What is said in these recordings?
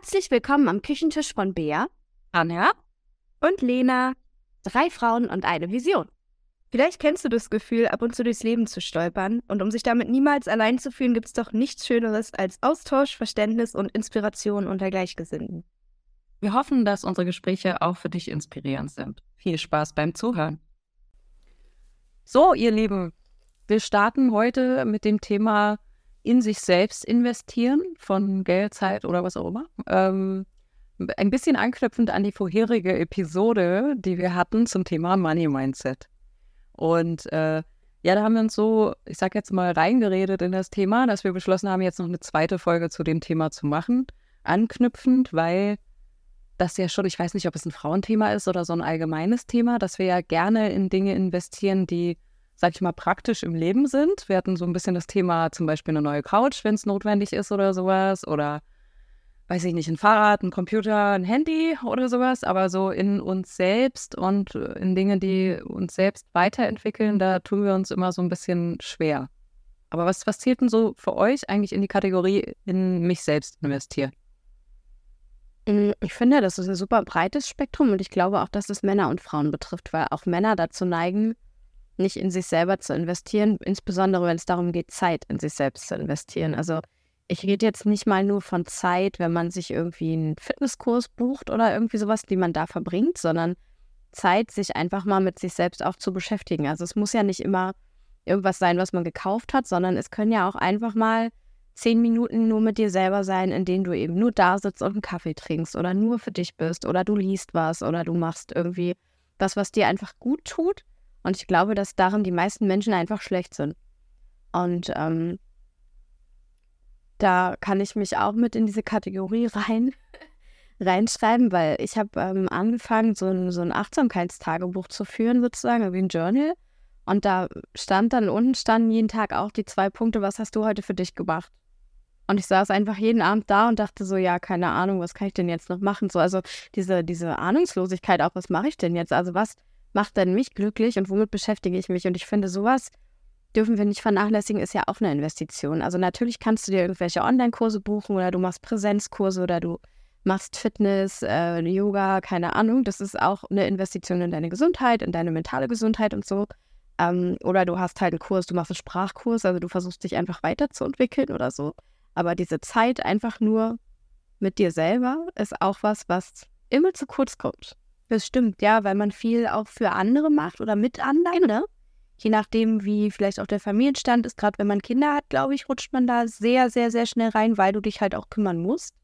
Herzlich willkommen am Küchentisch von Bea, Anja und Lena. Drei Frauen und eine Vision. Vielleicht kennst du das Gefühl, ab und zu durchs Leben zu stolpern. Und um sich damit niemals allein zu fühlen, gibt es doch nichts Schöneres als Austausch, Verständnis und Inspiration unter Gleichgesinnten. Wir hoffen, dass unsere Gespräche auch für dich inspirierend sind. Viel Spaß beim Zuhören. So, ihr Lieben, wir starten heute mit dem Thema in sich selbst investieren von Geld, Zeit oder was auch immer. Ähm, ein bisschen anknüpfend an die vorherige Episode, die wir hatten zum Thema Money Mindset. Und äh, ja, da haben wir uns so, ich sag jetzt mal, reingeredet in das Thema, dass wir beschlossen haben, jetzt noch eine zweite Folge zu dem Thema zu machen. Anknüpfend, weil das ja schon, ich weiß nicht, ob es ein Frauenthema ist oder so ein allgemeines Thema, dass wir ja gerne in Dinge investieren, die sag ich mal, praktisch im Leben sind. Wir hatten so ein bisschen das Thema zum Beispiel eine neue Couch, wenn es notwendig ist oder sowas. Oder, weiß ich nicht, ein Fahrrad, ein Computer, ein Handy oder sowas. Aber so in uns selbst und in Dinge, die uns selbst weiterentwickeln, da tun wir uns immer so ein bisschen schwer. Aber was, was zählt denn so für euch eigentlich in die Kategorie in mich selbst investieren? Mm, ich finde, das ist ein super breites Spektrum und ich glaube auch, dass es Männer und Frauen betrifft, weil auch Männer dazu neigen, nicht in sich selber zu investieren, insbesondere wenn es darum geht, Zeit in sich selbst zu investieren. Also ich rede jetzt nicht mal nur von Zeit, wenn man sich irgendwie einen Fitnesskurs bucht oder irgendwie sowas, die man da verbringt, sondern Zeit, sich einfach mal mit sich selbst auch zu beschäftigen. Also es muss ja nicht immer irgendwas sein, was man gekauft hat, sondern es können ja auch einfach mal zehn Minuten nur mit dir selber sein, in denen du eben nur da sitzt und einen Kaffee trinkst oder nur für dich bist oder du liest was oder du machst irgendwie das, was dir einfach gut tut und ich glaube, dass darin die meisten Menschen einfach schlecht sind. Und ähm, da kann ich mich auch mit in diese Kategorie rein, reinschreiben, weil ich habe ähm, angefangen, so ein, so ein Achtsamkeitstagebuch zu führen, sozusagen, wie ein Journal. Und da stand dann unten standen jeden Tag auch die zwei Punkte, was hast du heute für dich gemacht? Und ich saß einfach jeden Abend da und dachte so, ja, keine Ahnung, was kann ich denn jetzt noch machen? So, also diese, diese Ahnungslosigkeit auch, was mache ich denn jetzt? Also was, macht denn mich glücklich und womit beschäftige ich mich? Und ich finde, sowas dürfen wir nicht vernachlässigen, ist ja auch eine Investition. Also natürlich kannst du dir irgendwelche Online-Kurse buchen oder du machst Präsenzkurse oder du machst Fitness, äh, Yoga, keine Ahnung. Das ist auch eine Investition in deine Gesundheit, in deine mentale Gesundheit und so. Ähm, oder du hast halt einen Kurs, du machst einen Sprachkurs, also du versuchst dich einfach weiterzuentwickeln oder so. Aber diese Zeit einfach nur mit dir selber ist auch was, was immer zu kurz kommt. Das stimmt, ja, weil man viel auch für andere macht oder mit anderen, ne? Je nachdem, wie vielleicht auch der Familienstand ist, gerade wenn man Kinder hat, glaube ich, rutscht man da sehr, sehr, sehr schnell rein, weil du dich halt auch kümmern musst.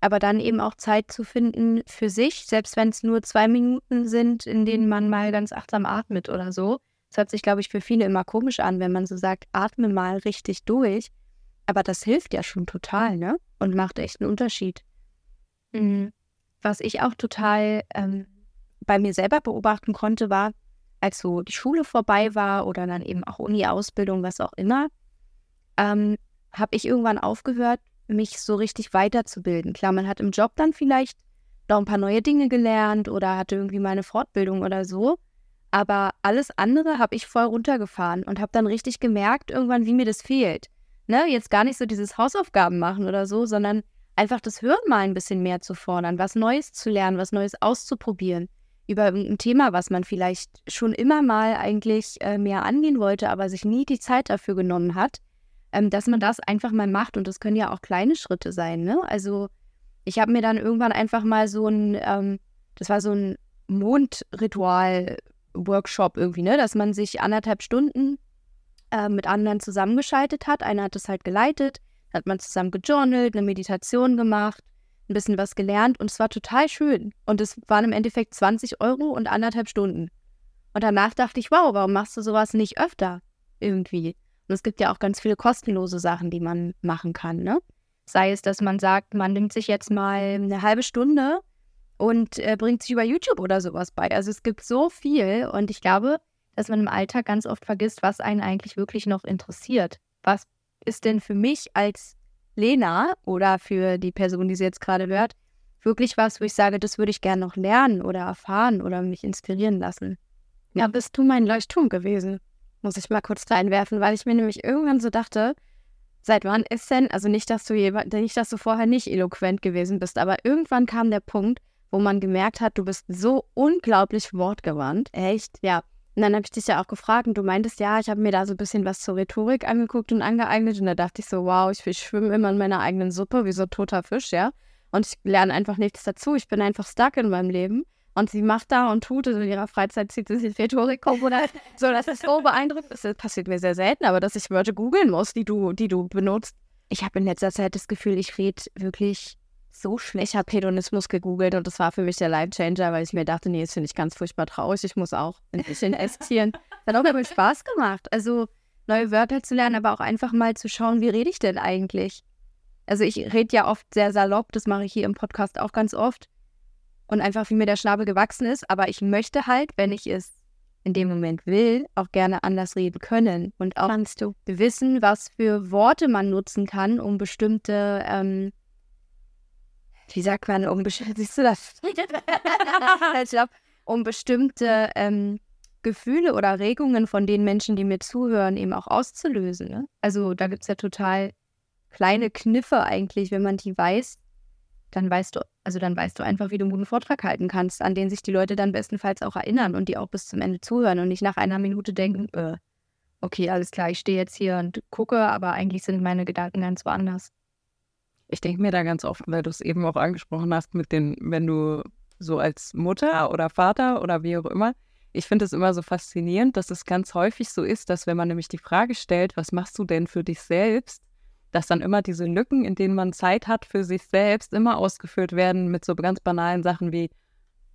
Aber dann eben auch Zeit zu finden für sich, selbst wenn es nur zwei Minuten sind, in denen man mal ganz achtsam atmet oder so. Das hört sich, glaube ich, für viele immer komisch an, wenn man so sagt, atme mal richtig durch. Aber das hilft ja schon total, ne? Und macht echt einen Unterschied. Mhm. Was ich auch total ähm, bei mir selber beobachten konnte, war, als so die Schule vorbei war oder dann eben auch Uni-Ausbildung, was auch immer, ähm, habe ich irgendwann aufgehört, mich so richtig weiterzubilden. Klar, man hat im Job dann vielleicht noch ein paar neue Dinge gelernt oder hatte irgendwie mal eine Fortbildung oder so. Aber alles andere habe ich voll runtergefahren und habe dann richtig gemerkt, irgendwann, wie mir das fehlt. Ne? Jetzt gar nicht so dieses Hausaufgaben machen oder so, sondern einfach das Hören mal ein bisschen mehr zu fordern, was Neues zu lernen, was Neues auszuprobieren, über ein Thema, was man vielleicht schon immer mal eigentlich äh, mehr angehen wollte, aber sich nie die Zeit dafür genommen hat, ähm, dass man das einfach mal macht. Und das können ja auch kleine Schritte sein. Ne? Also ich habe mir dann irgendwann einfach mal so ein, ähm, das war so ein Mondritual-Workshop irgendwie, ne? dass man sich anderthalb Stunden äh, mit anderen zusammengeschaltet hat. Einer hat es halt geleitet hat man zusammen gejournalt, eine Meditation gemacht, ein bisschen was gelernt und es war total schön. Und es waren im Endeffekt 20 Euro und anderthalb Stunden. Und danach dachte ich, wow, warum machst du sowas nicht öfter irgendwie? Und es gibt ja auch ganz viele kostenlose Sachen, die man machen kann, ne? Sei es, dass man sagt, man nimmt sich jetzt mal eine halbe Stunde und äh, bringt sich über YouTube oder sowas bei. Also es gibt so viel und ich glaube, dass man im Alltag ganz oft vergisst, was einen eigentlich wirklich noch interessiert. Was ist denn für mich als Lena oder für die Person, die sie jetzt gerade hört, wirklich was, wo ich sage, das würde ich gerne noch lernen oder erfahren oder mich inspirieren lassen? Ja, bist du mein Leuchtturm gewesen, muss ich mal kurz reinwerfen, weil ich mir nämlich irgendwann so dachte, Seit wann ist denn, also nicht, dass du jemand, nicht, dass du vorher nicht eloquent gewesen bist, aber irgendwann kam der Punkt, wo man gemerkt hat, du bist so unglaublich wortgewandt. Echt? Ja. Und dann habe ich dich ja auch gefragt und du meintest, ja, ich habe mir da so ein bisschen was zur Rhetorik angeguckt und angeeignet und da dachte ich so, wow, ich, ich schwimme immer in meiner eigenen Suppe wie so ein toter Fisch, ja. Und ich lerne einfach nichts dazu. Ich bin einfach stuck in meinem Leben. Und sie macht da und tut, also in ihrer Freizeit zieht sie sich Rhetorik oder so, das ist so beeindruckend. Das passiert mir sehr selten, aber dass ich Wörter googeln muss, die du, die du benutzt. Ich habe in letzter Zeit das Gefühl, ich rede wirklich so schlecht. Ich habe Hedonismus gegoogelt und das war für mich der Life-Changer, weil ich mir dachte, nee, das finde ich ganz furchtbar traurig. Ich muss auch ein bisschen. Das hat auch immer Spaß gemacht. Also neue Wörter zu lernen, aber auch einfach mal zu schauen, wie rede ich denn eigentlich? Also ich rede ja oft sehr salopp, das mache ich hier im Podcast auch ganz oft. Und einfach, wie mir der Schnabel gewachsen ist. Aber ich möchte halt, wenn ich es in dem Moment will, auch gerne anders reden können. Und auch kannst du wissen, was für Worte man nutzen kann, um bestimmte, ähm, wie sagt man, um siehst du das? ich glaube, um bestimmte ähm, Gefühle oder Regungen von den Menschen, die mir zuhören, eben auch auszulösen. Ne? Also da gibt es ja total kleine Kniffe eigentlich, wenn man die weiß, dann weißt du, also dann weißt du einfach, wie du einen guten Vortrag halten kannst, an den sich die Leute dann bestenfalls auch erinnern und die auch bis zum Ende zuhören und nicht nach einer Minute denken, äh, okay, alles klar, ich stehe jetzt hier und gucke, aber eigentlich sind meine Gedanken ganz woanders. Ich denke mir da ganz oft, weil du es eben auch angesprochen hast, mit den, wenn du so als Mutter oder Vater oder wie auch immer, ich finde es immer so faszinierend, dass es ganz häufig so ist, dass wenn man nämlich die Frage stellt, was machst du denn für dich selbst, dass dann immer diese Lücken, in denen man Zeit hat für sich selbst, immer ausgefüllt werden mit so ganz banalen Sachen wie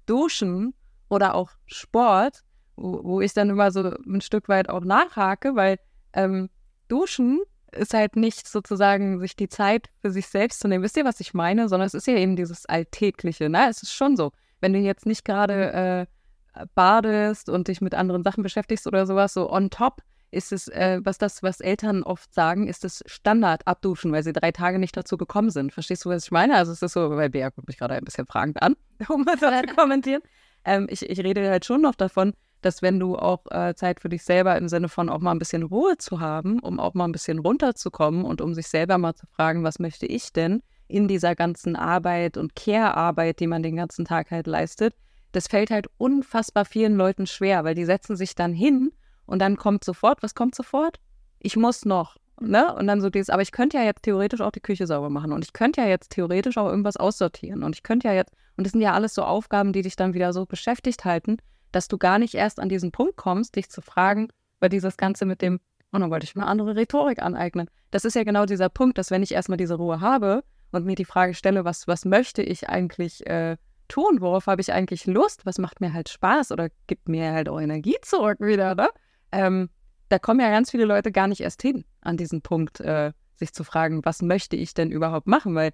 Duschen oder auch Sport, wo, wo ich dann immer so ein Stück weit auch nachhake, weil ähm, Duschen ist halt nicht sozusagen sich die Zeit für sich selbst zu nehmen. Wisst ihr, was ich meine? Sondern es ist ja eben dieses Alltägliche. Ne? Es ist schon so. Wenn du jetzt nicht gerade äh, badest und dich mit anderen Sachen beschäftigst oder sowas, so on top, ist es, äh, was das, was Eltern oft sagen, ist das Standard abduschen, weil sie drei Tage nicht dazu gekommen sind. Verstehst du, was ich meine? Also es ist so, weil Bea guckt mich gerade ein bisschen fragend an, um das zu kommentieren. Ähm, ich, ich rede halt schon noch davon, dass wenn du auch äh, Zeit für dich selber im Sinne von auch mal ein bisschen Ruhe zu haben, um auch mal ein bisschen runterzukommen und um sich selber mal zu fragen, was möchte ich denn in dieser ganzen Arbeit und Care-Arbeit, die man den ganzen Tag halt leistet, das fällt halt unfassbar vielen Leuten schwer, weil die setzen sich dann hin und dann kommt sofort, was kommt sofort? Ich muss noch. Ne? Und dann so dieses, aber ich könnte ja jetzt theoretisch auch die Küche sauber machen und ich könnte ja jetzt theoretisch auch irgendwas aussortieren und ich könnte ja jetzt, und das sind ja alles so Aufgaben, die dich dann wieder so beschäftigt halten, dass du gar nicht erst an diesen Punkt kommst, dich zu fragen, weil dieses Ganze mit dem, oh, dann wollte ich mir andere Rhetorik aneignen. Das ist ja genau dieser Punkt, dass wenn ich erstmal diese Ruhe habe und mir die Frage stelle, was, was möchte ich eigentlich äh, tun, worauf habe ich eigentlich Lust, was macht mir halt Spaß oder gibt mir halt auch Energie zurück wieder, ne? ähm, da kommen ja ganz viele Leute gar nicht erst hin an diesen Punkt, äh, sich zu fragen, was möchte ich denn überhaupt machen? Weil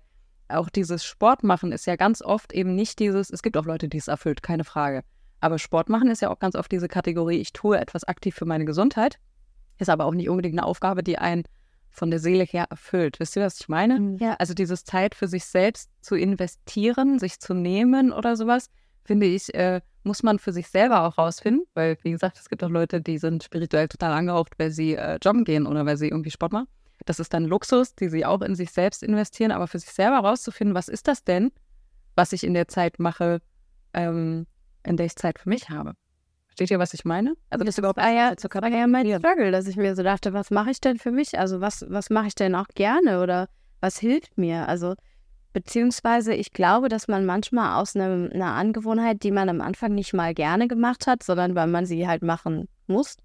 auch dieses Sport machen ist ja ganz oft eben nicht dieses, es gibt auch Leute, die es erfüllt, keine Frage. Aber Sport machen ist ja auch ganz oft diese Kategorie, ich tue etwas aktiv für meine Gesundheit, ist aber auch nicht unbedingt eine Aufgabe, die einen von der Seele her erfüllt. Wisst ihr, was ich meine? Mhm. Ja. Also dieses Zeit für sich selbst zu investieren, sich zu nehmen oder sowas, finde ich, äh, muss man für sich selber auch rausfinden, weil, wie gesagt, es gibt auch Leute, die sind spirituell total angehaucht, weil sie äh, joggen gehen oder weil sie irgendwie Sport machen. Das ist dann Luxus, die sie auch in sich selbst investieren, aber für sich selber rauszufinden, was ist das denn, was ich in der Zeit mache, ähm, in der ich Zeit für mich habe. Versteht ihr, was ich meine? Also das, das überhaupt war ja, das war ja mein Struggle, dass ich mir so dachte, was mache ich denn für mich? Also was, was mache ich denn auch gerne oder was hilft mir? Also Beziehungsweise ich glaube, dass man manchmal aus einem, einer Angewohnheit, die man am Anfang nicht mal gerne gemacht hat, sondern weil man sie halt machen muss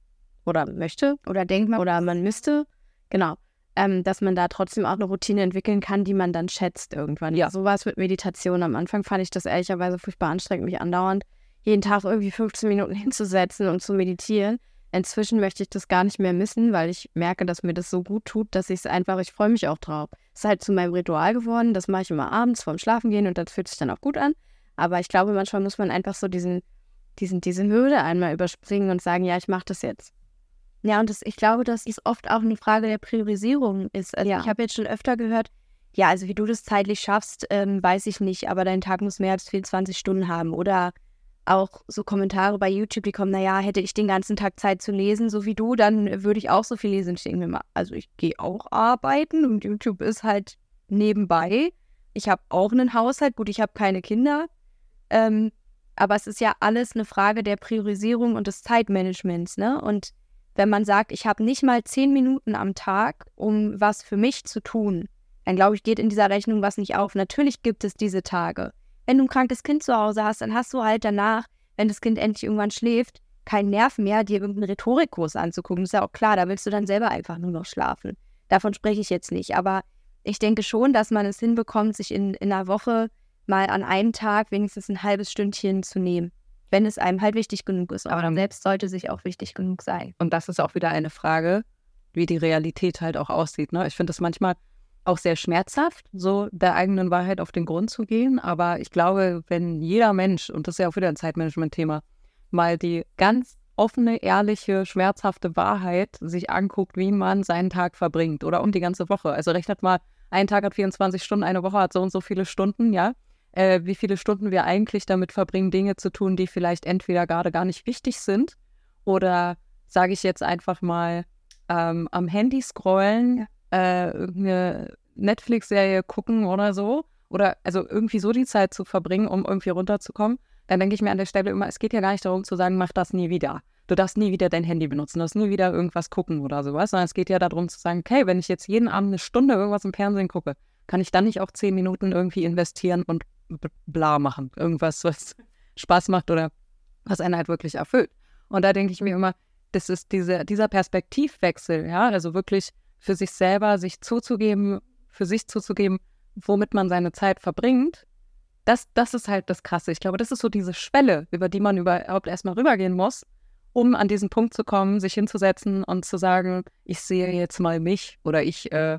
oder möchte oder denkt man oder man müsste, genau, ähm, dass man da trotzdem auch eine Routine entwickeln kann, die man dann schätzt irgendwann. Ja. So war es mit Meditation. Am Anfang fand ich das ehrlicherweise furchtbar anstrengend, mich andauernd jeden Tag irgendwie 15 Minuten hinzusetzen und zu meditieren. Inzwischen möchte ich das gar nicht mehr missen, weil ich merke, dass mir das so gut tut, dass ich es einfach, ich freue mich auch drauf. Es ist halt zu meinem Ritual geworden. Das mache ich immer abends vorm Schlafengehen und das fühlt sich dann auch gut an. Aber ich glaube, manchmal muss man einfach so diesen, diesen, diese Hürde einmal überspringen und sagen, ja, ich mache das jetzt. Ja, und das, ich glaube, dass es oft auch eine Frage der Priorisierung ist. Also ja. ich habe jetzt schon öfter gehört, ja, also wie du das zeitlich schaffst, ähm, weiß ich nicht, aber dein Tag muss mehr als 24 Stunden haben. Oder auch so Kommentare bei YouTube, die kommen, naja, hätte ich den ganzen Tag Zeit zu lesen, so wie du, dann würde ich auch so viel lesen. Ich denke mir mal, also ich gehe auch arbeiten und YouTube ist halt nebenbei. Ich habe auch einen Haushalt, gut, ich habe keine Kinder. Ähm, aber es ist ja alles eine Frage der Priorisierung und des Zeitmanagements, ne? Und wenn man sagt, ich habe nicht mal zehn Minuten am Tag, um was für mich zu tun, dann glaube ich, geht in dieser Rechnung was nicht auf. Natürlich gibt es diese Tage. Wenn du ein krankes Kind zu Hause hast, dann hast du halt danach, wenn das Kind endlich irgendwann schläft, keinen Nerv mehr, dir irgendeinen Rhetorikkurs anzugucken. Das ist ja auch klar, da willst du dann selber einfach nur noch schlafen. Davon spreche ich jetzt nicht. Aber ich denke schon, dass man es hinbekommt, sich in, in einer Woche mal an einem Tag wenigstens ein halbes Stündchen zu nehmen, wenn es einem halt wichtig genug ist. Aber dann selbst sollte sich auch wichtig genug sein. Und das ist auch wieder eine Frage, wie die Realität halt auch aussieht. Ne? Ich finde es manchmal auch sehr schmerzhaft, so der eigenen Wahrheit auf den Grund zu gehen. Aber ich glaube, wenn jeder Mensch, und das ist ja auch wieder ein Zeitmanagement-Thema, mal die ganz offene, ehrliche, schmerzhafte Wahrheit sich anguckt, wie man seinen Tag verbringt oder um die ganze Woche. Also rechnet mal, ein Tag hat 24 Stunden, eine Woche hat so und so viele Stunden, ja äh, wie viele Stunden wir eigentlich damit verbringen, Dinge zu tun, die vielleicht entweder gerade gar nicht wichtig sind oder sage ich jetzt einfach mal ähm, am Handy scrollen, ja. Äh, irgendeine Netflix-Serie gucken oder so oder also irgendwie so die Zeit zu verbringen, um irgendwie runterzukommen, dann denke ich mir an der Stelle immer, es geht ja gar nicht darum zu sagen, mach das nie wieder. Du darfst nie wieder dein Handy benutzen, du darfst nie wieder irgendwas gucken oder sowas, sondern es geht ja darum zu sagen, okay, wenn ich jetzt jeden Abend eine Stunde irgendwas im Fernsehen gucke, kann ich dann nicht auch zehn Minuten irgendwie investieren und bla machen. Irgendwas, was Spaß macht oder was einen halt wirklich erfüllt. Und da denke ich mir immer, das ist diese, dieser Perspektivwechsel, ja, also wirklich für sich selber sich zuzugeben, für sich zuzugeben, womit man seine Zeit verbringt, das, das ist halt das Krasse. Ich glaube, das ist so diese Schwelle, über die man überhaupt erstmal rübergehen muss, um an diesen Punkt zu kommen, sich hinzusetzen und zu sagen, ich sehe jetzt mal mich oder ich, äh,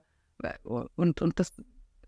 und, und das,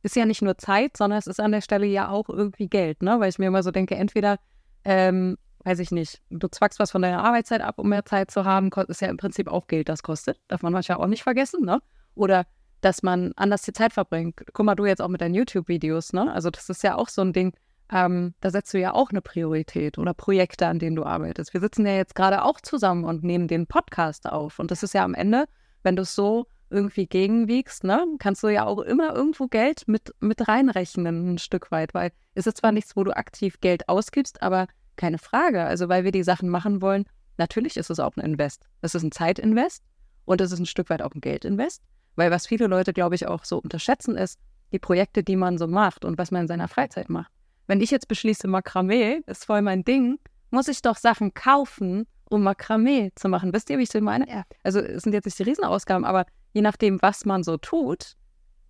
ist ja nicht nur Zeit, sondern es ist an der Stelle ja auch irgendwie Geld, ne? Weil ich mir immer so denke, entweder, ähm, weiß ich nicht, du zwackst was von deiner Arbeitszeit ab, um mehr Zeit zu haben, ist ja im Prinzip auch Geld, das kostet. Darf man manchmal auch nicht vergessen, ne? Oder dass man anders die Zeit verbringt. Guck mal, du jetzt auch mit deinen YouTube-Videos, ne? Also das ist ja auch so ein Ding, ähm, da setzt du ja auch eine Priorität oder Projekte, an denen du arbeitest. Wir sitzen ja jetzt gerade auch zusammen und nehmen den Podcast auf. Und das ist ja am Ende, wenn du es so irgendwie gegenwiegst, ne, kannst du ja auch immer irgendwo Geld mit, mit reinrechnen, ein Stück weit, weil es ist zwar nichts, wo du aktiv Geld ausgibst, aber keine Frage. Also, weil wir die Sachen machen wollen, natürlich ist es auch ein Invest. Es ist ein Zeitinvest und es ist ein Stück weit auch ein Geldinvest, weil was viele Leute, glaube ich, auch so unterschätzen, ist die Projekte, die man so macht und was man in seiner Freizeit macht. Wenn ich jetzt beschließe, Makramee ist voll mein Ding, muss ich doch Sachen kaufen, um Makramee zu machen. Wisst ihr, wie ich das meine? Ja. Also es sind jetzt nicht die Riesenausgaben, aber je nachdem, was man so tut,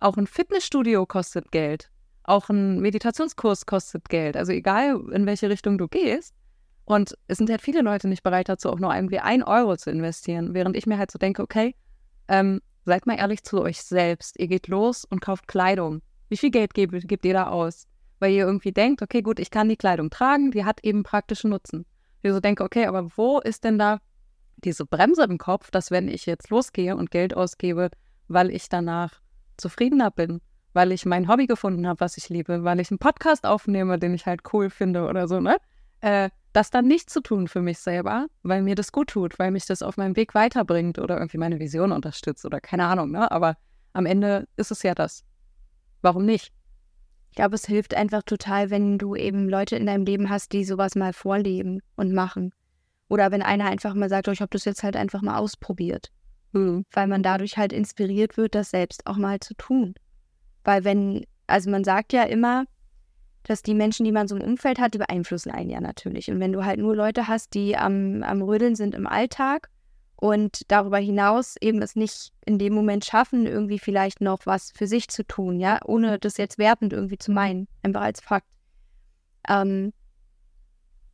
auch ein Fitnessstudio kostet Geld. Auch ein Meditationskurs kostet Geld. Also egal, in welche Richtung du gehst. Und es sind halt viele Leute nicht bereit dazu, auch nur irgendwie ein Euro zu investieren. Während ich mir halt so denke, okay, ähm, seid mal ehrlich zu euch selbst. Ihr geht los und kauft Kleidung. Wie viel Geld gebt, gebt ihr da aus? Weil ihr irgendwie denkt, okay, gut, ich kann die Kleidung tragen, die hat eben praktischen Nutzen. Ich so denke, okay, aber wo ist denn da diese Bremse im Kopf, dass wenn ich jetzt losgehe und Geld ausgebe, weil ich danach zufriedener bin, weil ich mein Hobby gefunden habe, was ich liebe, weil ich einen Podcast aufnehme, den ich halt cool finde oder so, ne? Äh, das dann nicht zu tun für mich selber, weil mir das gut tut, weil mich das auf meinem Weg weiterbringt oder irgendwie meine Vision unterstützt oder keine Ahnung, ne? Aber am Ende ist es ja das. Warum nicht? Ich glaube, es hilft einfach total, wenn du eben Leute in deinem Leben hast, die sowas mal vorleben und machen. Oder wenn einer einfach mal sagt, oh, ich habe das jetzt halt einfach mal ausprobiert. Mhm. Weil man dadurch halt inspiriert wird, das selbst auch mal zu tun. Weil wenn, also man sagt ja immer, dass die Menschen, die man so im Umfeld hat, die beeinflussen einen ja natürlich. Und wenn du halt nur Leute hast, die am, am Rödeln sind im Alltag und darüber hinaus eben es nicht in dem Moment schaffen, irgendwie vielleicht noch was für sich zu tun, ja, ohne das jetzt wertend irgendwie zu meinen, einfach als Fakt, ähm,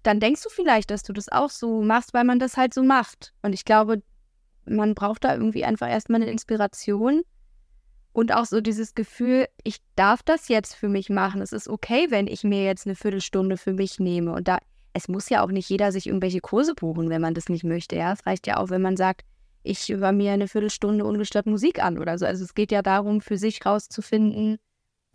dann denkst du vielleicht, dass du das auch so machst, weil man das halt so macht. Und ich glaube, man braucht da irgendwie einfach erstmal eine Inspiration und auch so dieses Gefühl, ich darf das jetzt für mich machen. Es ist okay, wenn ich mir jetzt eine Viertelstunde für mich nehme. Und da, es muss ja auch nicht jeder sich irgendwelche Kurse buchen, wenn man das nicht möchte. Ja, es reicht ja auch, wenn man sagt, ich höre mir eine Viertelstunde ungestört Musik an oder so. Also es geht ja darum, für sich rauszufinden,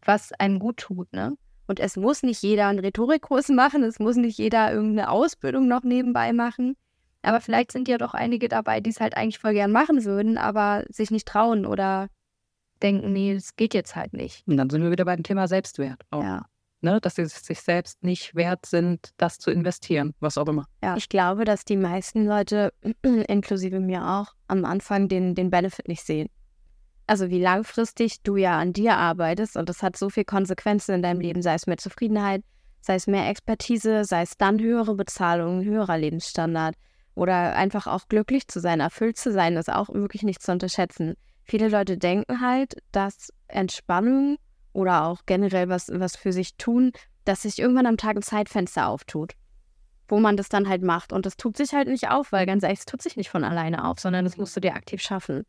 was einem gut tut, ne? Und es muss nicht jeder einen Rhetorikkurs machen, es muss nicht jeder irgendeine Ausbildung noch nebenbei machen. Aber vielleicht sind ja doch einige dabei, die es halt eigentlich voll gern machen würden, aber sich nicht trauen oder denken, nee, das geht jetzt halt nicht. Und dann sind wir wieder beim Thema Selbstwert. Auch. Ja. Ne, dass sie sich selbst nicht wert sind, das zu investieren, was auch immer. Ja, ich glaube, dass die meisten Leute, inklusive mir auch, am Anfang den, den Benefit nicht sehen. Also wie langfristig du ja an dir arbeitest und das hat so viele Konsequenzen in deinem Leben, sei es mehr Zufriedenheit, sei es mehr Expertise, sei es dann höhere Bezahlung, höherer Lebensstandard oder einfach auch glücklich zu sein, erfüllt zu sein, ist auch wirklich nicht zu unterschätzen. Viele Leute denken halt, dass Entspannung oder auch generell was, was für sich tun, dass sich irgendwann am Tag ein Zeitfenster auftut, wo man das dann halt macht. Und das tut sich halt nicht auf, weil ganz ehrlich, es tut sich nicht von alleine auf, sondern das musst du dir aktiv schaffen.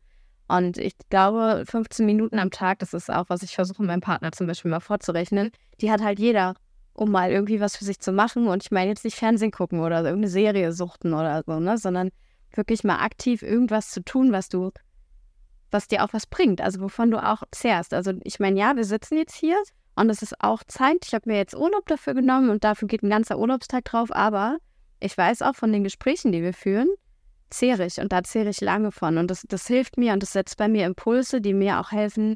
Und ich glaube, 15 Minuten am Tag, das ist auch, was ich versuche, meinem Partner zum Beispiel mal vorzurechnen, die hat halt jeder um mal irgendwie was für sich zu machen. Und ich meine jetzt nicht Fernsehen gucken oder irgendeine Serie suchten oder so, ne? sondern wirklich mal aktiv irgendwas zu tun, was du, was dir auch was bringt, also wovon du auch zehrst. Also ich meine, ja, wir sitzen jetzt hier und es ist auch Zeit. Ich habe mir jetzt Urlaub dafür genommen und dafür geht ein ganzer Urlaubstag drauf, aber ich weiß auch von den Gesprächen, die wir führen, zehre ich und da zehre ich lange von. Und das, das hilft mir und das setzt bei mir Impulse, die mir auch helfen,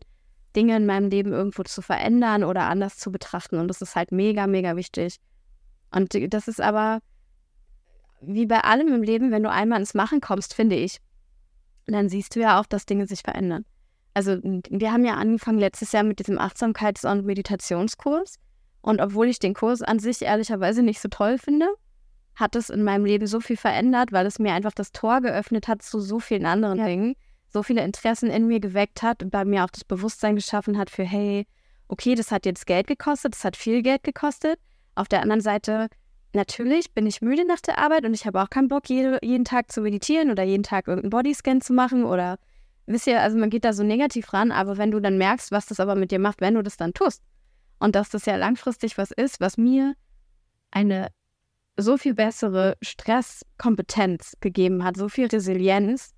Dinge in meinem Leben irgendwo zu verändern oder anders zu betrachten. Und das ist halt mega, mega wichtig. Und das ist aber wie bei allem im Leben, wenn du einmal ins Machen kommst, finde ich, dann siehst du ja auch, dass Dinge sich verändern. Also wir haben ja angefangen letztes Jahr mit diesem Achtsamkeits- und Meditationskurs. Und obwohl ich den Kurs an sich ehrlicherweise nicht so toll finde, hat es in meinem Leben so viel verändert, weil es mir einfach das Tor geöffnet hat zu so vielen anderen Dingen, so viele Interessen in mir geweckt hat und bei mir auch das Bewusstsein geschaffen hat für, hey, okay, das hat jetzt Geld gekostet, das hat viel Geld gekostet. Auf der anderen Seite, natürlich bin ich müde nach der Arbeit und ich habe auch keinen Bock, jede, jeden Tag zu meditieren oder jeden Tag irgendeinen Bodyscan zu machen oder, wisst ihr, also man geht da so negativ ran, aber wenn du dann merkst, was das aber mit dir macht, wenn du das dann tust und dass das ja langfristig was ist, was mir eine so viel bessere Stresskompetenz gegeben hat, so viel Resilienz,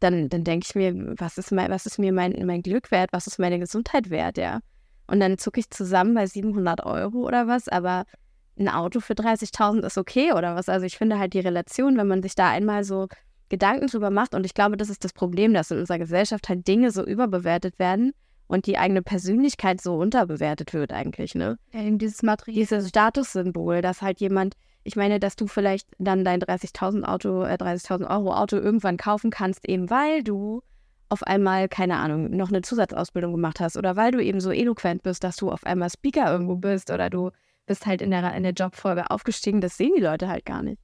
dann, dann denke ich mir, was ist, mein, was ist mir mein, mein Glück wert, was ist meine Gesundheit wert, ja. Und dann zucke ich zusammen bei 700 Euro oder was, aber ein Auto für 30.000 ist okay oder was. Also ich finde halt die Relation, wenn man sich da einmal so Gedanken drüber macht, und ich glaube, das ist das Problem, dass in unserer Gesellschaft halt Dinge so überbewertet werden und die eigene Persönlichkeit so unterbewertet wird eigentlich, ne? Eben dieses Material. Dieses Statussymbol, dass halt jemand ich meine, dass du vielleicht dann dein 30.000 Auto, äh, 30.000 Euro Auto irgendwann kaufen kannst, eben weil du auf einmal, keine Ahnung, noch eine Zusatzausbildung gemacht hast oder weil du eben so eloquent bist, dass du auf einmal Speaker irgendwo bist oder du bist halt in der, in der Jobfolge aufgestiegen, das sehen die Leute halt gar nicht.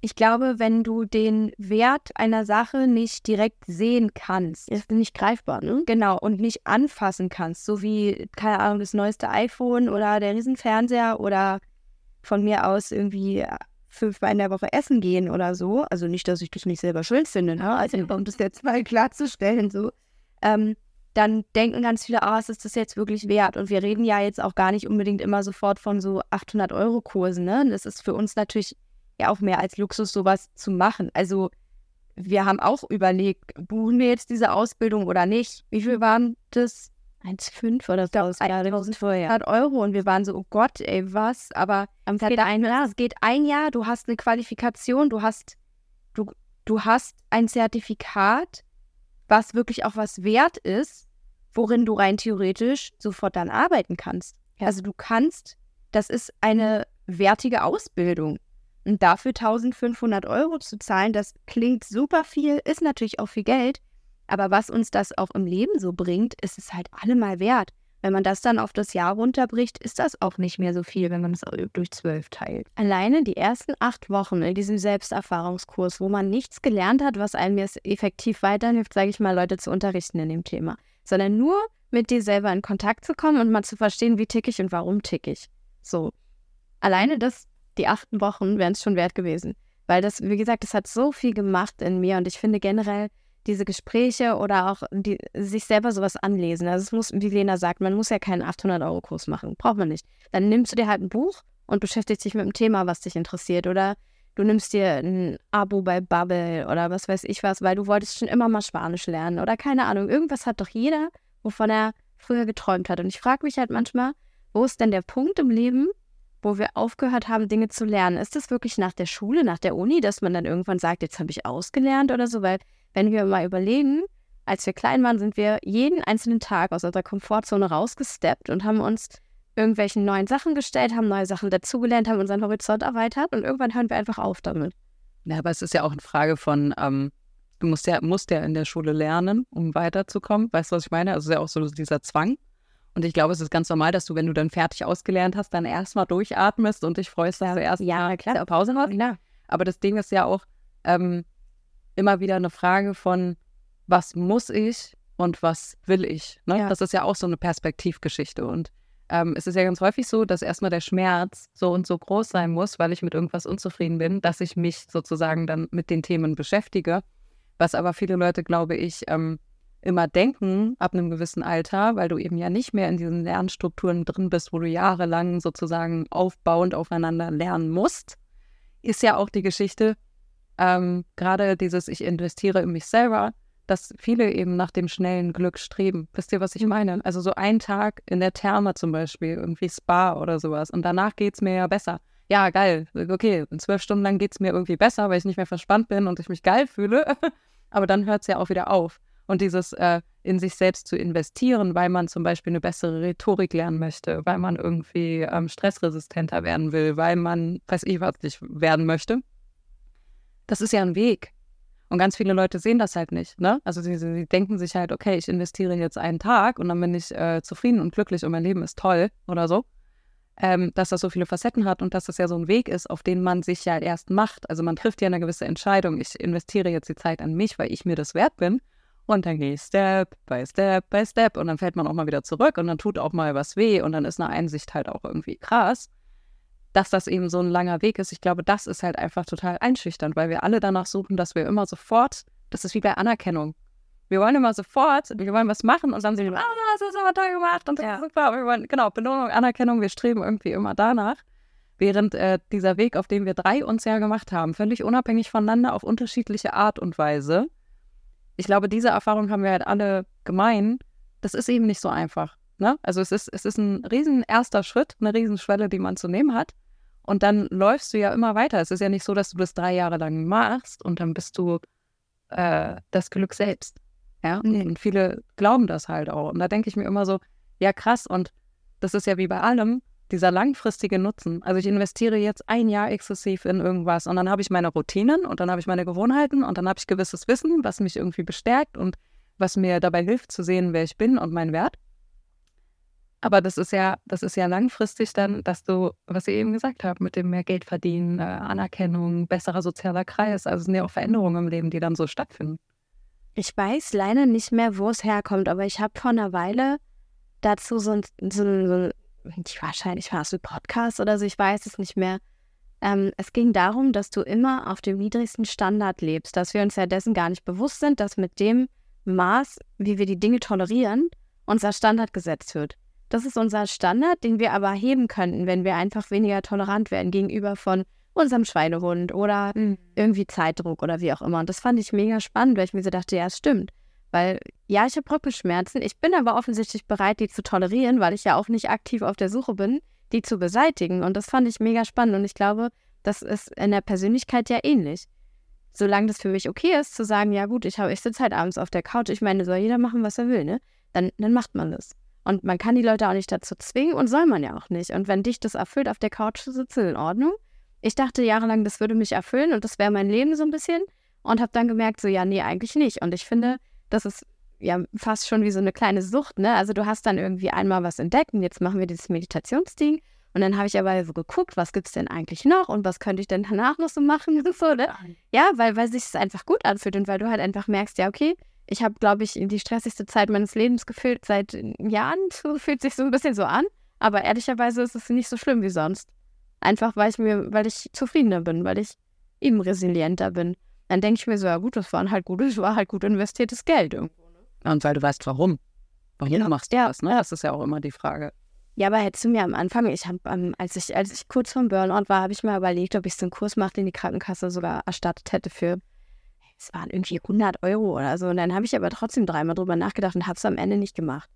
Ich glaube, wenn du den Wert einer Sache nicht direkt sehen kannst, ist nicht greifbar, ne? Genau, und nicht anfassen kannst, so wie, keine Ahnung, das neueste iPhone oder der Riesenfernseher oder von mir aus irgendwie äh, fünfmal in der Woche essen gehen oder so. Also nicht, dass ich das nicht selber schön finde, ne? Also um das jetzt mal klarzustellen, so. Ähm, dann denken ganz viele, ah, was ist das jetzt wirklich wert? Und wir reden ja jetzt auch gar nicht unbedingt immer sofort von so 800 Euro Kursen, ne? Das ist für uns natürlich ja auch mehr als Luxus, sowas zu machen. Also wir haben auch überlegt, buchen wir jetzt diese Ausbildung oder nicht? Wie viel waren das? 1,5 oder so. 1000 vorher. Euro und wir waren so, oh Gott, ey, was? Aber es geht, ein Jahr, es geht ein Jahr, du hast eine Qualifikation, du hast, du, du hast ein Zertifikat, was wirklich auch was wert ist, worin du rein theoretisch sofort dann arbeiten kannst. Also du kannst, das ist eine wertige Ausbildung. Und dafür 1500 Euro zu zahlen, das klingt super viel, ist natürlich auch viel Geld, aber was uns das auch im Leben so bringt, ist es halt allemal wert. Wenn man das dann auf das Jahr runterbricht, ist das auch nicht mehr so viel, wenn man es durch zwölf teilt. Alleine die ersten acht Wochen in diesem Selbsterfahrungskurs, wo man nichts gelernt hat, was einem jetzt effektiv weiterhilft, sage ich mal, Leute zu unterrichten in dem Thema, sondern nur mit dir selber in Kontakt zu kommen und mal zu verstehen, wie tick ich und warum tick ich. So. Alleine das, die achten Wochen wären es schon wert gewesen. Weil das, wie gesagt, das hat so viel gemacht in mir und ich finde generell, diese Gespräche oder auch die, sich selber sowas anlesen. Also es muss, wie Lena sagt, man muss ja keinen 800-Euro-Kurs machen. Braucht man nicht. Dann nimmst du dir halt ein Buch und beschäftigst dich mit dem Thema, was dich interessiert. Oder du nimmst dir ein Abo bei Bubble oder was weiß ich was, weil du wolltest schon immer mal Spanisch lernen. Oder keine Ahnung. Irgendwas hat doch jeder, wovon er früher geträumt hat. Und ich frage mich halt manchmal, wo ist denn der Punkt im Leben, wo wir aufgehört haben, Dinge zu lernen? Ist das wirklich nach der Schule, nach der Uni, dass man dann irgendwann sagt, jetzt habe ich ausgelernt oder so? Weil, wenn wir mal überlegen, als wir klein waren, sind wir jeden einzelnen Tag aus unserer Komfortzone rausgesteppt und haben uns irgendwelchen neuen Sachen gestellt, haben neue Sachen dazugelernt, haben unseren Horizont erweitert und irgendwann hören wir einfach auf damit. Ja, aber es ist ja auch eine Frage von, ähm, du musst ja, musst ja in der Schule lernen, um weiterzukommen. Weißt du, was ich meine? Also es ist ja auch so dieser Zwang. Und ich glaube, es ist ganz normal, dass du, wenn du dann fertig ausgelernt hast, dann erstmal durchatmest und dich freust, dass du erst ja, klar. Pause hast. Ja. Aber das Ding ist ja auch ähm, immer wieder eine Frage von, was muss ich und was will ich? Ne? Ja. Das ist ja auch so eine Perspektivgeschichte. Und ähm, es ist ja ganz häufig so, dass erstmal der Schmerz so und so groß sein muss, weil ich mit irgendwas unzufrieden bin, dass ich mich sozusagen dann mit den Themen beschäftige. Was aber viele Leute, glaube ich, ähm, immer denken ab einem gewissen Alter, weil du eben ja nicht mehr in diesen Lernstrukturen drin bist, wo du jahrelang sozusagen aufbauend aufeinander lernen musst, ist ja auch die Geschichte, ähm, gerade dieses Ich investiere in mich selber, dass viele eben nach dem schnellen Glück streben. Wisst ihr, was ich meine? Also so ein Tag in der Therme zum Beispiel, irgendwie Spa oder sowas. Und danach geht es mir ja besser. Ja, geil. Okay, in zwölf Stunden lang geht es mir irgendwie besser, weil ich nicht mehr verspannt bin und ich mich geil fühle. Aber dann hört es ja auch wieder auf. Und dieses äh, in sich selbst zu investieren, weil man zum Beispiel eine bessere Rhetorik lernen möchte, weil man irgendwie ähm, stressresistenter werden will, weil man, weiß ich was, nicht werden möchte. Das ist ja ein Weg. Und ganz viele Leute sehen das halt nicht. Ne? Also sie, sie denken sich halt, okay, ich investiere jetzt einen Tag und dann bin ich äh, zufrieden und glücklich und mein Leben ist toll oder so. Ähm, dass das so viele Facetten hat und dass das ja so ein Weg ist, auf den man sich ja erst macht. Also man trifft ja eine gewisse Entscheidung. Ich investiere jetzt die Zeit an mich, weil ich mir das wert bin. Und dann gehe ich Step by Step by Step und dann fällt man auch mal wieder zurück und dann tut auch mal was weh und dann ist eine Einsicht halt auch irgendwie krass dass das eben so ein langer Weg ist. Ich glaube, das ist halt einfach total einschüchternd, weil wir alle danach suchen, dass wir immer sofort, das ist wie bei Anerkennung. Wir wollen immer sofort, wir wollen was machen und dann sind wir, ah, das ist aber toll gemacht und das Ja. ist super. Wir wollen, genau, Belohnung, Anerkennung, wir streben irgendwie immer danach. Während äh, dieser Weg, auf dem wir drei uns ja gemacht haben, völlig unabhängig voneinander auf unterschiedliche Art und Weise, ich glaube, diese Erfahrung haben wir halt alle gemein. Das ist eben nicht so einfach. Ne? Also es ist, es ist ein riesen erster Schritt, eine riesen Schwelle, die man zu nehmen hat. Und dann läufst du ja immer weiter. Es ist ja nicht so, dass du das drei Jahre lang machst und dann bist du äh, das Glück selbst. Ja? Nee. Und viele glauben das halt auch. Und da denke ich mir immer so, ja krass, und das ist ja wie bei allem, dieser langfristige Nutzen. Also ich investiere jetzt ein Jahr exzessiv in irgendwas und dann habe ich meine Routinen und dann habe ich meine Gewohnheiten und dann habe ich gewisses Wissen, was mich irgendwie bestärkt und was mir dabei hilft zu sehen, wer ich bin und meinen Wert. Aber das ist ja, das ist ja langfristig dann, dass du, was ihr eben gesagt habt, mit dem mehr Geld verdienen, äh, Anerkennung, besserer sozialer Kreis. Also sind ja auch Veränderungen im Leben, die dann so stattfinden. Ich weiß leider nicht mehr, wo es herkommt, aber ich habe vor einer Weile dazu so ein, so ein, so ein wahrscheinlich war es ein Podcast oder so, ich weiß es nicht mehr. Ähm, es ging darum, dass du immer auf dem niedrigsten Standard lebst, dass wir uns ja dessen gar nicht bewusst sind, dass mit dem Maß, wie wir die Dinge tolerieren, unser Standard gesetzt wird. Das ist unser Standard, den wir aber heben könnten, wenn wir einfach weniger tolerant werden gegenüber von unserem Schweinehund oder irgendwie Zeitdruck oder wie auch immer. Und das fand ich mega spannend, weil ich mir so dachte, ja, es stimmt. Weil, ja, ich habe Rückenschmerzen, ich bin aber offensichtlich bereit, die zu tolerieren, weil ich ja auch nicht aktiv auf der Suche bin, die zu beseitigen. Und das fand ich mega spannend. Und ich glaube, das ist in der Persönlichkeit ja ähnlich. Solange das für mich okay ist, zu sagen, ja gut, ich, hab- ich sitze halt abends auf der Couch, ich meine, soll jeder machen, was er will, ne? Dann, dann macht man das. Und man kann die Leute auch nicht dazu zwingen und soll man ja auch nicht. Und wenn dich das erfüllt, auf der Couch zu sitzen, in Ordnung. Ich dachte jahrelang, das würde mich erfüllen und das wäre mein Leben so ein bisschen. Und habe dann gemerkt, so, ja, nee, eigentlich nicht. Und ich finde, das ist ja fast schon wie so eine kleine Sucht, ne? Also du hast dann irgendwie einmal was entdeckt und jetzt machen wir dieses Meditationsding. Und dann habe ich aber so geguckt, was gibt's denn eigentlich noch und was könnte ich denn danach noch so machen und so, ne? Ja, weil, weil sich es einfach gut anfühlt und weil du halt einfach merkst, ja, okay, ich habe, glaube ich, die stressigste Zeit meines Lebens gefühlt seit Jahren. So fühlt sich so ein bisschen so an. Aber ehrlicherweise ist es nicht so schlimm wie sonst. Einfach weil ich mir, weil ich zufriedener bin, weil ich eben resilienter bin. Dann denke ich mir so, ja gut, das waren halt gut, das war halt gut investiertes Geld irgendwo. Und weil du weißt, warum. Warum machst du Ja, das? Ne? Das ist ja auch immer die Frage. Ja, aber hättest du mir am Anfang, ich habe, ähm, als ich, als ich kurz vorm Burnout war, habe ich mir überlegt, ob ich so einen Kurs mache, den die Krankenkasse sogar erstattet hätte für, es waren irgendwie 100 Euro oder so. Und dann habe ich aber trotzdem dreimal drüber nachgedacht und habe es am Ende nicht gemacht.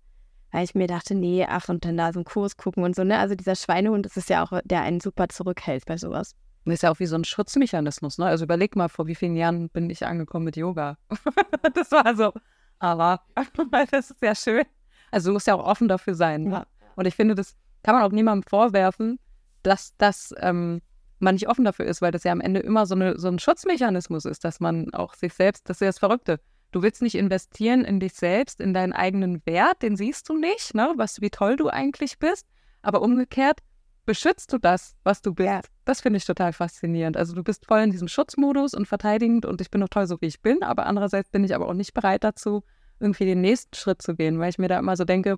weil ich mir dachte, nee, ach, und dann da so einen Kurs gucken und so, ne? Also dieser Schweinehund, das ist ja auch, der einen super zurückhält bei sowas. Das ist ja auch wie so ein Schutzmechanismus, ne? Also überleg mal, vor wie vielen Jahren bin ich angekommen mit Yoga. das war so, aber das ist ja schön. Also du musst ja auch offen dafür sein. Ne? Und ich finde, das kann man auch niemandem vorwerfen, dass das ähm, man nicht offen dafür ist, weil das ja am Ende immer so, eine, so ein Schutzmechanismus ist, dass man auch sich selbst, das ist ja das Verrückte. Du willst nicht investieren in dich selbst, in deinen eigenen Wert, den siehst du nicht, ne? was, wie toll du eigentlich bist. Aber umgekehrt beschützt du das, was du bist. Ja. Das finde ich total faszinierend. Also du bist voll in diesem Schutzmodus und verteidigend und ich bin doch toll, so wie ich bin, aber andererseits bin ich aber auch nicht bereit dazu, irgendwie den nächsten Schritt zu gehen, weil ich mir da immer so denke,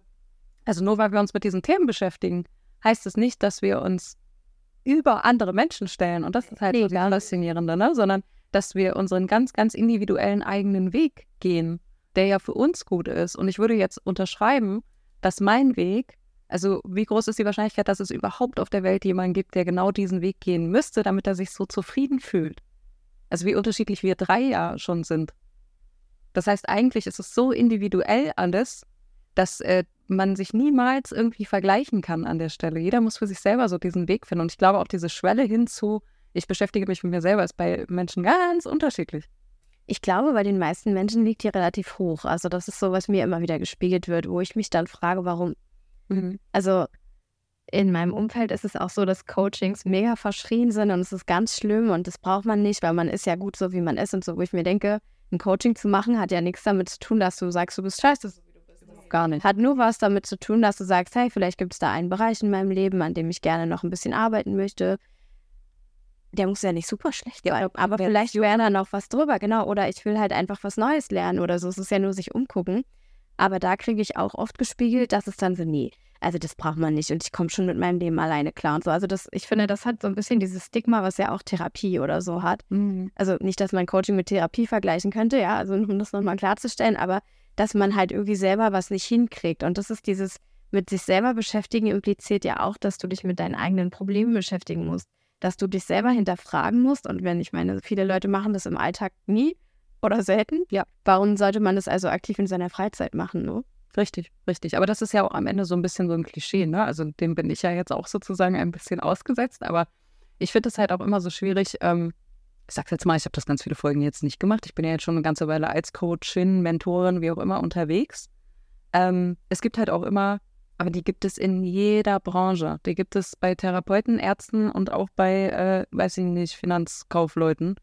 also nur weil wir uns mit diesen Themen beschäftigen, heißt es nicht, dass wir uns über andere Menschen stellen. Und das ist halt nee, total faszinierender, ne? sondern dass wir unseren ganz, ganz individuellen eigenen Weg gehen, der ja für uns gut ist. Und ich würde jetzt unterschreiben, dass mein Weg, also wie groß ist die Wahrscheinlichkeit, dass es überhaupt auf der Welt jemanden gibt, der genau diesen Weg gehen müsste, damit er sich so zufrieden fühlt. Also wie unterschiedlich wir drei ja schon sind. Das heißt, eigentlich ist es so individuell alles, dass äh, man sich niemals irgendwie vergleichen kann an der Stelle. Jeder muss für sich selber so diesen Weg finden. Und ich glaube auch diese Schwelle hinzu, ich beschäftige mich mit mir selber, ist bei Menschen ganz unterschiedlich. Ich glaube, bei den meisten Menschen liegt die relativ hoch. Also das ist so, was mir immer wieder gespiegelt wird, wo ich mich dann frage, warum. Mhm. Also in meinem Umfeld ist es auch so, dass Coachings mega verschrien sind und es ist ganz schlimm und das braucht man nicht, weil man ist ja gut so, wie man ist und so, wo ich mir denke, ein Coaching zu machen hat ja nichts damit zu tun, dass du sagst, du bist scheiße, gar nicht. Hat nur was damit zu tun, dass du sagst, hey, vielleicht gibt es da einen Bereich in meinem Leben, an dem ich gerne noch ein bisschen arbeiten möchte. Der muss ja nicht super schlecht sein, aber vielleicht wäre da noch was drüber, genau. Oder ich will halt einfach was Neues lernen oder so. Es ist ja nur sich umgucken. Aber da kriege ich auch oft gespiegelt, dass es dann so, nee, also das braucht man nicht und ich komme schon mit meinem Leben alleine klar und so. Also das, ich finde, das hat so ein bisschen dieses Stigma, was ja auch Therapie oder so hat. Mhm. Also nicht, dass man Coaching mit Therapie vergleichen könnte, ja, also um das nochmal klarzustellen, aber dass man halt irgendwie selber was nicht hinkriegt. Und das ist dieses mit sich selber beschäftigen impliziert ja auch, dass du dich mit deinen eigenen Problemen beschäftigen musst, dass du dich selber hinterfragen musst. Und wenn ich meine, viele Leute machen das im Alltag nie oder selten, ja, warum sollte man das also aktiv in seiner Freizeit machen, ne? Richtig, richtig. Aber das ist ja auch am Ende so ein bisschen so ein Klischee, ne? Also dem bin ich ja jetzt auch sozusagen ein bisschen ausgesetzt. Aber ich finde es halt auch immer so schwierig, ähm, ich sag's jetzt mal, ich habe das ganz viele Folgen jetzt nicht gemacht. Ich bin ja jetzt schon eine ganze Weile als Coachin, Mentorin, wie auch immer unterwegs. Ähm, es gibt halt auch immer, aber die gibt es in jeder Branche. Die gibt es bei Therapeuten, Ärzten und auch bei, äh, weiß ich nicht, Finanzkaufleuten.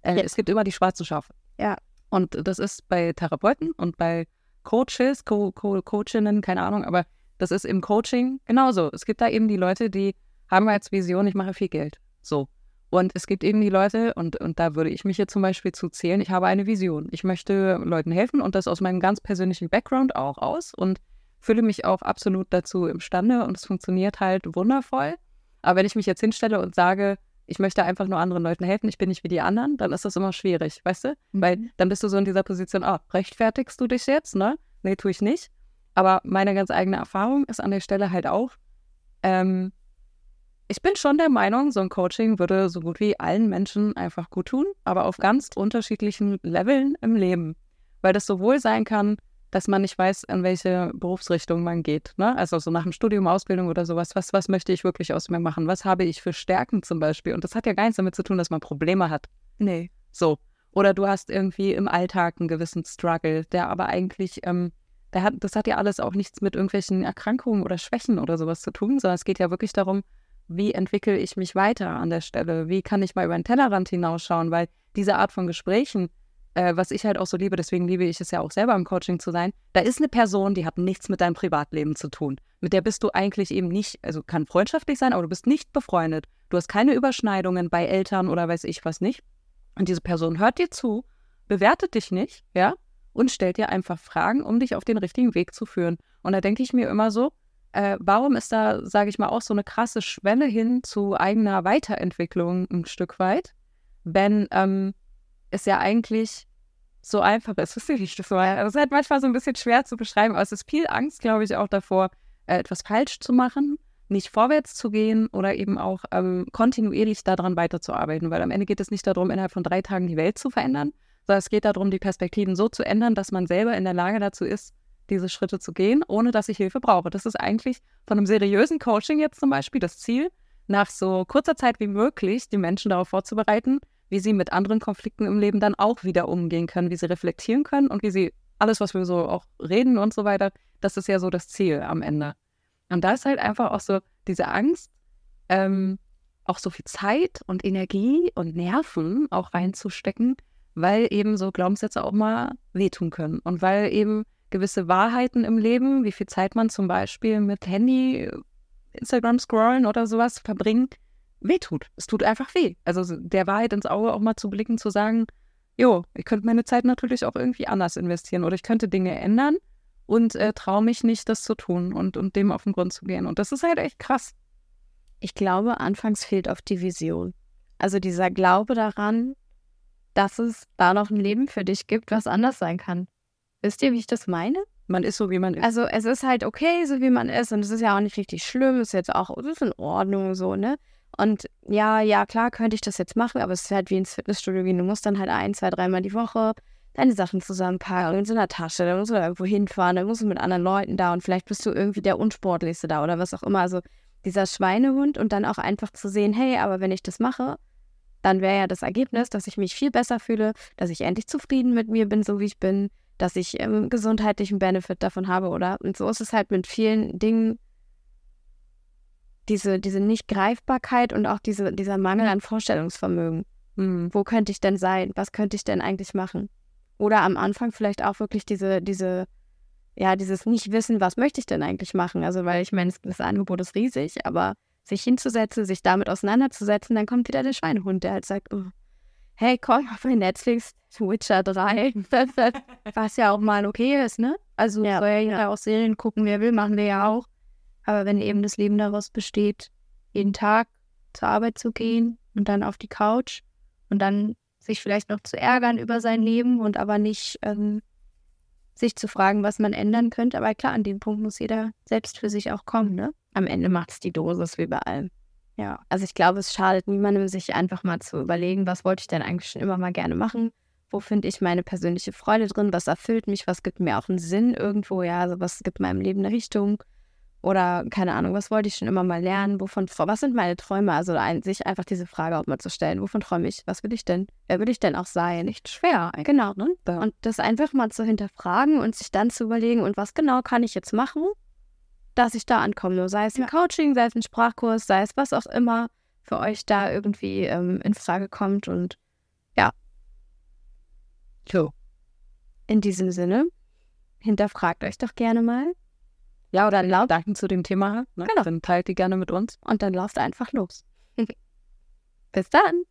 Äh, ja. Es gibt immer die schwarze Schafe. Ja. Und das ist bei Therapeuten und bei Coaches, Co Co Coachinnen, keine Ahnung, aber das ist im Coaching genauso. Es gibt da eben die Leute, die haben als Vision, ich mache viel Geld. So. Und es gibt eben die Leute, und, und da würde ich mich jetzt zum Beispiel zu zählen, ich habe eine Vision. Ich möchte Leuten helfen und das aus meinem ganz persönlichen Background auch aus und fühle mich auch absolut dazu imstande und es funktioniert halt wundervoll. Aber wenn ich mich jetzt hinstelle und sage, ich möchte einfach nur anderen Leuten helfen, ich bin nicht wie die anderen, dann ist das immer schwierig, weißt du? Mhm. Weil dann bist du so in dieser Position, ah, rechtfertigst du dich jetzt, ne? Nee, tue ich nicht. Aber meine ganz eigene Erfahrung ist an der Stelle halt auch, ähm, ich bin schon der Meinung, so ein Coaching würde so gut wie allen Menschen einfach gut tun, aber auf ganz unterschiedlichen Leveln im Leben. Weil das sowohl sein kann, dass man nicht weiß, in welche Berufsrichtung man geht. Ne? Also so nach dem Studium, Ausbildung oder sowas. Was, was möchte ich wirklich aus mir machen? Was habe ich für Stärken zum Beispiel? Und das hat ja gar nichts damit zu tun, dass man Probleme hat. Nee. So. Oder du hast irgendwie im Alltag einen gewissen Struggle, der aber eigentlich, ähm, der hat, das hat ja alles auch nichts mit irgendwelchen Erkrankungen oder Schwächen oder sowas zu tun, sondern es geht ja wirklich darum, wie entwickle ich mich weiter an der Stelle? Wie kann ich mal über den Tellerrand hinausschauen? Weil diese Art von Gesprächen, äh, was ich halt auch so liebe, deswegen liebe ich es ja auch selber im Coaching zu sein, da ist eine Person, die hat nichts mit deinem Privatleben zu tun. Mit der bist du eigentlich eben nicht, also kann freundschaftlich sein, aber du bist nicht befreundet. Du hast keine Überschneidungen bei Eltern oder weiß ich was nicht. Und diese Person hört dir zu, bewertet dich nicht, ja, und stellt dir einfach Fragen, um dich auf den richtigen Weg zu führen. Und da denke ich mir immer so, äh, warum ist da, sage ich mal, auch so eine krasse Schwelle hin zu eigener Weiterentwicklung ein Stück weit, wenn ähm, es ja eigentlich so einfach ist. Das ist nicht so. Es ist halt manchmal so ein bisschen schwer zu beschreiben, aber es ist viel Angst, glaube ich, auch davor, äh, etwas falsch zu machen, nicht vorwärts zu gehen oder eben auch ähm, kontinuierlich daran weiterzuarbeiten, weil am Ende geht es nicht darum, innerhalb von drei Tagen die Welt zu verändern, sondern es geht darum, die Perspektiven so zu ändern, dass man selber in der Lage dazu ist, diese Schritte zu gehen, ohne dass ich Hilfe brauche. Das ist eigentlich von einem seriösen Coaching jetzt zum Beispiel das Ziel, nach so kurzer Zeit wie möglich die Menschen darauf vorzubereiten, wie sie mit anderen Konflikten im Leben dann auch wieder umgehen können, wie sie reflektieren können und wie sie alles, was wir so auch reden und so weiter, das ist ja so das Ziel am Ende. Und da ist halt einfach auch so diese Angst, ähm, auch so viel Zeit und Energie und Nerven auch reinzustecken, weil eben so Glaubenssätze auch mal wehtun können. Und weil eben gewisse Wahrheiten im Leben, wie viel Zeit man zum Beispiel mit Handy, Instagram scrollen oder sowas verbringt, wehtut. Es tut einfach weh. Also der Wahrheit ins Auge auch mal zu blicken, zu sagen, jo, ich könnte meine Zeit natürlich auch irgendwie anders investieren oder ich könnte Dinge ändern und äh, traue mich nicht, das zu tun und, und dem auf den Grund zu gehen. Und das ist halt echt krass. Ich glaube, anfangs fehlt oft die Vision. Also dieser Glaube daran, dass es da noch ein Leben für dich gibt, was anders sein kann. Wisst ihr, wie ich das meine? Man ist so, wie man ist. Also es ist halt okay, so wie man ist und es ist ja auch nicht richtig schlimm, es ist jetzt auch, es ist in Ordnung so, ne? Und ja, ja, klar könnte ich das jetzt machen, aber es ist halt wie ins Fitnessstudio gehen. Du musst dann halt ein, zwei, dreimal die Woche deine Sachen zusammenpacken in so einer Tasche, dann musst du da irgendwo hinfahren, dann musst du mit anderen Leuten da und vielleicht bist du irgendwie der Unsportlichste da oder was auch immer. Also dieser Schweinehund und dann auch einfach zu sehen, hey, aber wenn ich das mache, dann wäre ja das Ergebnis, dass ich mich viel besser fühle, dass ich endlich zufrieden mit mir bin, so wie ich bin, dass ich ähm, gesundheitlichen Benefit davon habe, oder? Und so ist es halt mit vielen Dingen, diese, diese Nicht-Greifbarkeit und auch diese, dieser Mangel an Vorstellungsvermögen. Hm, wo könnte ich denn sein? Was könnte ich denn eigentlich machen? Oder am Anfang vielleicht auch wirklich diese, diese, ja, dieses Nicht-Wissen, was möchte ich denn eigentlich machen? Also, weil ich meine, das Angebot ist riesig, aber sich hinzusetzen, sich damit auseinanderzusetzen, dann kommt wieder der Schweinehund, der halt sagt, oh, hey, komm bei Netflix Witcher 3, was ja auch mal okay ist, ne? Also ja, soll ja auch Serien gucken, wer will, machen wir ja auch. Aber wenn eben das Leben daraus besteht, jeden Tag zur Arbeit zu gehen und dann auf die Couch und dann sich vielleicht noch zu ärgern über sein Leben und aber nicht ähm, sich zu fragen, was man ändern könnte. Aber klar, an dem Punkt muss jeder selbst für sich auch kommen, ne? Am Ende macht es die Dosis wie bei allem. Ja, also ich glaube, es schadet niemandem, sich einfach mal zu überlegen, was wollte ich denn eigentlich schon immer mal gerne machen? Wo finde ich meine persönliche Freude drin? Was erfüllt mich? Was gibt mir auch einen Sinn irgendwo? Ja, also was gibt meinem Leben eine Richtung? Oder keine Ahnung, was wollte ich schon immer mal lernen? Wovon, was sind meine Träume? Also ein, sich einfach diese Frage auch mal zu stellen. Wovon träume ich? Was will ich denn? Wer will ich denn auch sein? Nicht schwer. Eigentlich. Genau. Ne? Und das einfach mal zu hinterfragen und sich dann zu überlegen, und was genau kann ich jetzt machen, dass ich da ankomme. Sei es ein. Coaching, sei es ein Sprachkurs, sei es was auch immer für euch da irgendwie ähm, in Frage kommt. Und ja. So. In diesem Sinne, hinterfragt euch doch gerne mal. Ja, oder lauft. Gedanken zu dem Thema. Ne? Genau. Dann teilt die gerne mit uns. Und dann lauft einfach los. Bis dann.